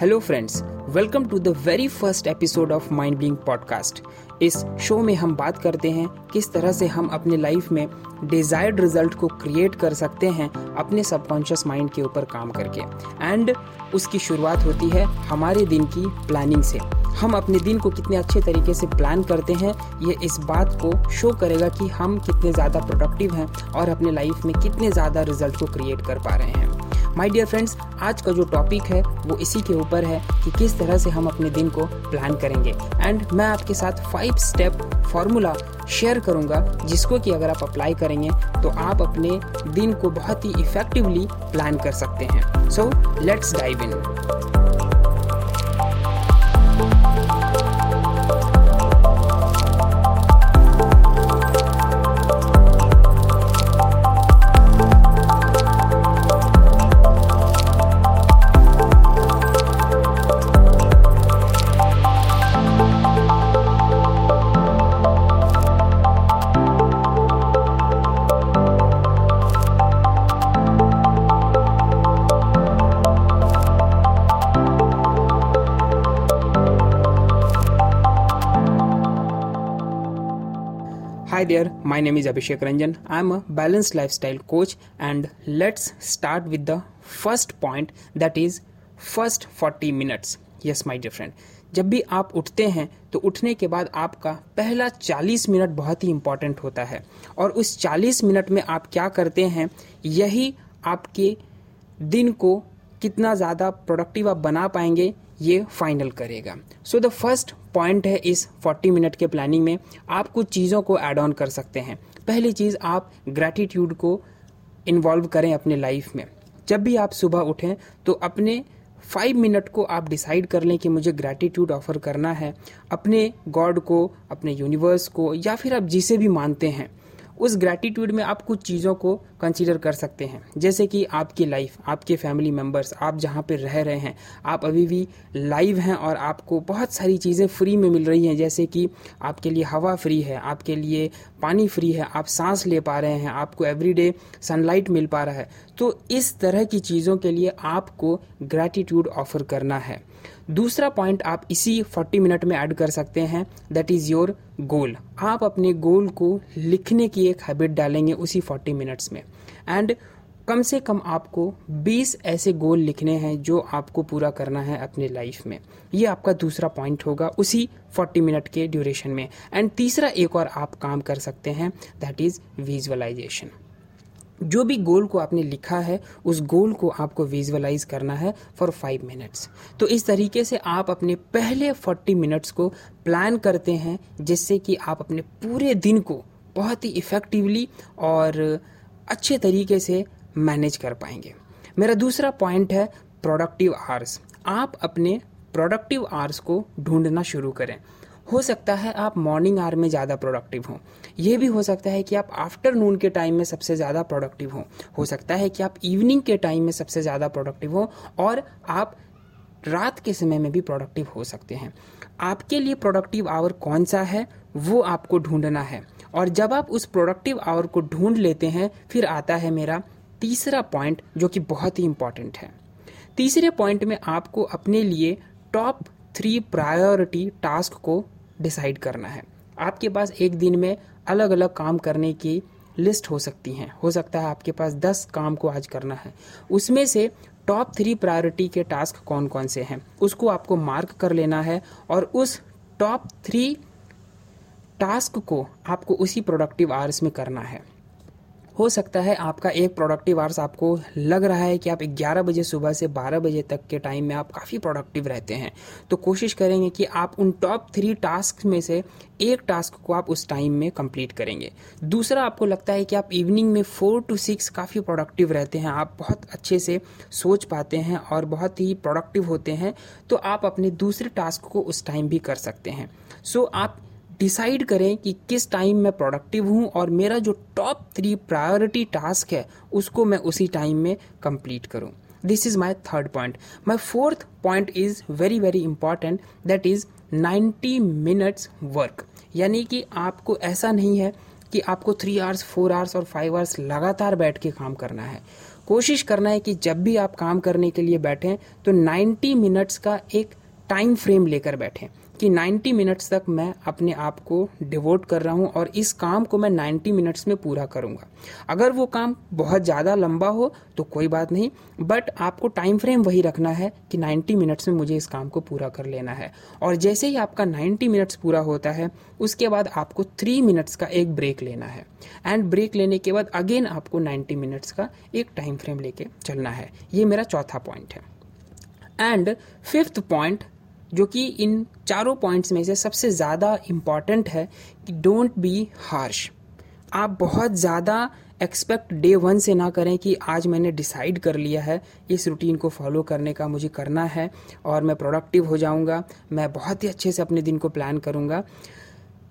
Hello friends welcome to the very first episode of Mind Bling podcast इस show में हम बात करते हैं किस तरह से हम अपने लाइफ में डिजायर्ड रिज़ल्ट को क्रिएट कर सकते हैं अपने सबकॉन्शियस माइंड के ऊपर काम करके। एंड उसकी शुरुआत होती है हमारे दिन की प्लानिंग से। हम अपने दिन को कितने अच्छे तरीके से प्लान करते हैं, ये इस बात को शो करेगा कि हम कितने ज़्यादा प्रोडक्टिव हैं और अपने लाइफ में कितने ज़्यादा रिज़ल्ट को क्रिएट कर पा रहे हैं। माय डियर फ्रेंड्स आज का जो टॉपिक है, वो इसी के ऊपर है कि किस तरह से हम अपने दिन को प्लान करेंगे। एंड मैं आपके साथ फाइव स्टेप फार्मूला शेयर करूँगा, जिसको कि अगर आप अप्लाई करेंगे तो आप अपने दिन को बहुत ही इफेक्टिवली प्लान कर सकते हैं। So let's dive in Hi there, my name is Abhishek Ranjan. I'm a balanced lifestyle coach, and let's start with the first point that is first 40 minutes. Yes, my dear friend. जब भी आप उठते हैं तो उठने के बाद आपका पहला 40 मिनट बहुत ही इंपॉर्टेंट होता है और उस 40 मिनट में आप क्या करते हैं यही आपके दिन को कितना ज़्यादा प्रोडक्टिव आप बना पाएँगे ये फाइनल करेगा। सो द फ़र्स्ट पॉइंट है इस 40 मिनट के प्लानिंग में, आप कुछ चीज़ों को एड ऑन कर सकते हैं। पहली चीज़, आप ग्रैटिट्यूड को इन्वॉल्व करें अपने लाइफ में। जब भी आप सुबह उठें तो अपने फाइव मिनट को आप डिसाइड कर लें कि मुझे ग्रैटिट्यूड ऑफ़र करना है। अपने गॉड को, अपने यूनिवर्स को, या फिर आप जिसे भी मानते हैं उस ग्रैटिट्यूड में आप कुछ चीज़ों को कंसीडर कर सकते हैं। जैसे कि आपकी लाइफ आपके फैमिली मेंबर्स आप जहाँ पर रह रहे हैं, आप अभी भी लाइव हैं और आपको बहुत सारी चीज़ें फ्री में मिल रही हैं। जैसे कि आपके लिए हवा फ्री है, आपके लिए पानी फ्री है, आप सांस ले पा रहे हैं, आपको एवरीडे सनलाइट मिल पा रहा है। तो इस तरह की चीज़ों के लिए आपको ग्रैटिट्यूड ऑफ़र करना है। दूसरा पॉइंट आप इसी 40 मिनट में ऐड कर सकते हैं दैट इज़ योर गोल आप अपने गोल को लिखने की एक हैबिट डालेंगे उसी 40 मिनट्स में. एंड कम से कम आपको 20 ऐसे गोल लिखने हैं जो आपको पूरा करना है अपने लाइफ में. ये आपका दूसरा पॉइंट होगा उसी 40 मिनट के ड्यूरेशन में. एंड तीसरा एक और आप काम कर सकते हैं दैट इज़ विजुअलाइजेशन जो भी गोल को आपने लिखा है, उस गोल को आपको विजुअलाइज करना है फॉर फाइव मिनट्स। तो इस तरीके से आप अपने पहले फोर्टी मिनट्स को प्लान करते हैं, जिससे कि आप अपने पूरे दिन को बहुत ही इफ़ेक्टिवली और अच्छे तरीके से मैनेज कर पाएँगे। मेरा दूसरा पॉइंट है प्रोडक्टिव आर्स आप अपने प्रोडक्टिव आर्स को ढूंढना शुरू करें। हो सकता है आप मॉर्निंग आवर में ज़्यादा प्रोडक्टिव हों। यह भी हो सकता है कि आप आफ्टरनून के टाइम में सबसे ज़्यादा प्रोडक्टिव हों। हो सकता है कि आप इवनिंग के टाइम में सबसे ज़्यादा प्रोडक्टिव हों और आप रात के समय में भी प्रोडक्टिव हो सकते हैं। आपके लिए प्रोडक्टिव आवर कौन सा है? वो आपको ढूंढना है। और जब आप उस प्रोडक्टिव आवर को ढूंढ लेते हैं, फिर आता है मेरा तीसरा पॉइंट जो कि बहुत ही इंपॉर्टेंट है। तीसरे पॉइंट में आपको अपने लिए टॉप थ्री प्रायोरिटी टास्क को डिसाइड करना है। आपके पास एक दिन में अलग अलग काम करने की लिस्ट हो सकती हैं। हो सकता है आपके पास दस काम को आज करना है। उसमें से टॉप थ्री प्रायोरिटी के टास्क कौन कौन से हैं? उसको आपको मार्क कर लेना है और उस टॉप थ्री टास्क को आपको उसी प्रोडक्टिव आवर्स में करना है। हो सकता है आपका एक प्रोडक्टिव आवर्स आपको लग रहा है कि आप 11 बजे सुबह से 12 बजे तक के टाइम में आप काफ़ी प्रोडक्टिव रहते हैं। तो कोशिश करेंगे कि आप उन टॉप थ्री टास्क में से एक टास्क को आप उस टाइम में कंप्लीट करेंगे। दूसरा आपको लगता है कि आप इवनिंग में फोर टू सिक्स काफ़ी प्रोडक्टिव रहते हैं आप बहुत अच्छे से सोच पाते हैं और बहुत ही प्रोडक्टिव होते हैं तो आप अपने दूसरे टास्क को उस टाइम भी कर सकते हैं। सो so, आप डिसाइड करें कि किस टाइम मैं प्रोडक्टिव हूँ और मेरा जो टॉप थ्री प्रायोरिटी टास्क है, उसको मैं उसी टाइम में कंप्लीट करूँ। This is my third point my fourth point is very very important that is ninety minutes work यानी कि आपको ऐसा नहीं है कि आपको थ्री आवर्स फोर आवर्स और फाइव आवर्स लगातार बैठ के काम करना है। कोशिश करना है कि जब भी आप काम करने के लिए बैठें तो 90 मिनट्स का एक टाइम फ्रेम लेकर बैठें। कि 90 मिनट्स तक मैं अपने आप को डिवोट कर रहा हूँ और इस काम को मैं 90 मिनट्स में पूरा करूँगा। अगर वो काम बहुत ज़्यादा लंबा हो तो कोई बात नहीं बट आपको टाइम फ्रेम वही रखना है कि 90 मिनट्स में मुझे इस काम को पूरा कर लेना है। और जैसे ही आपका 90 मिनट्स पूरा होता है, उसके बाद आपको थ्री मिनट्स का एक ब्रेक लेना है। एंड ब्रेक लेने के बाद अगेन आपको नाइन्टी मिनट्स का एक टाइम फ्रेम लेके चलना है। ये मेरा चौथा पॉइंट है। एंड फिफ्थ पॉइंट जो कि इन चारों पॉइंट्स में से सबसे ज़्यादा इंपॉर्टेंट है कि डोंट बी हार्श आप बहुत ज़्यादा एक्सपेक्ट डे वन से ना करें कि आज मैंने डिसाइड कर लिया है, इस रूटीन को फॉलो करने का मुझे करना है और मैं प्रोडक्टिव हो जाऊँगा, मैं बहुत ही अच्छे से अपने दिन को प्लान करूँगा।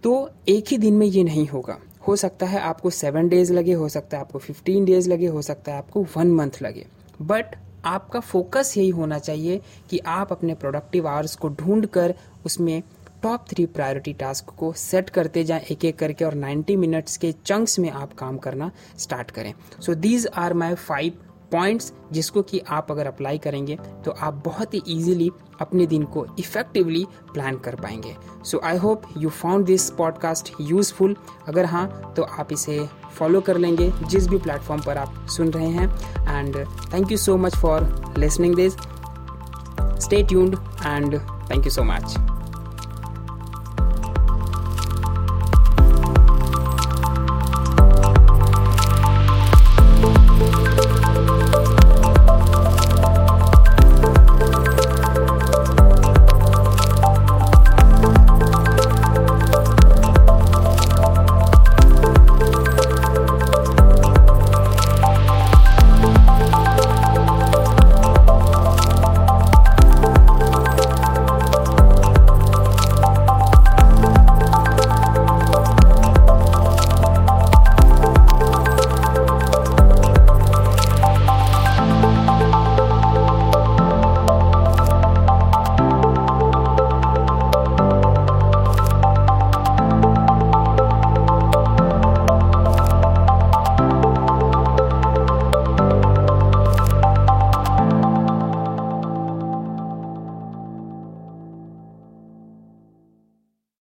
तो एक ही दिन में ये नहीं होगा। हो सकता है आपको सेवन डेज़ लगे, हो सकता है आपको फिफ्टीन डेज़ लगे, हो सकता है आपको वन मंथ लगे। बट आपका फोकस यही होना चाहिए कि आप अपने प्रोडक्टिव आवर्स को ढूंढ कर उसमें टॉप थ्री प्रायोरिटी टास्क को सेट करते जाएँ एक एक करके और 90 मिनट्स के चंक्स में आप काम करना स्टार्ट करें। So these are my five points जिसको कि आप अगर अप्लाई करेंगे तो आप बहुत ही इजीली अपने दिन को इफेक्टिवली प्लान कर पाएँगे। So I hope you found this podcast useful अगर हाँ तो आप इसे फॉलो कर लेंगे, जिस भी प्लेटफॉर्म पर आप सुन रहे हैं। And thank you so much for listening this stay tuned and thank you so much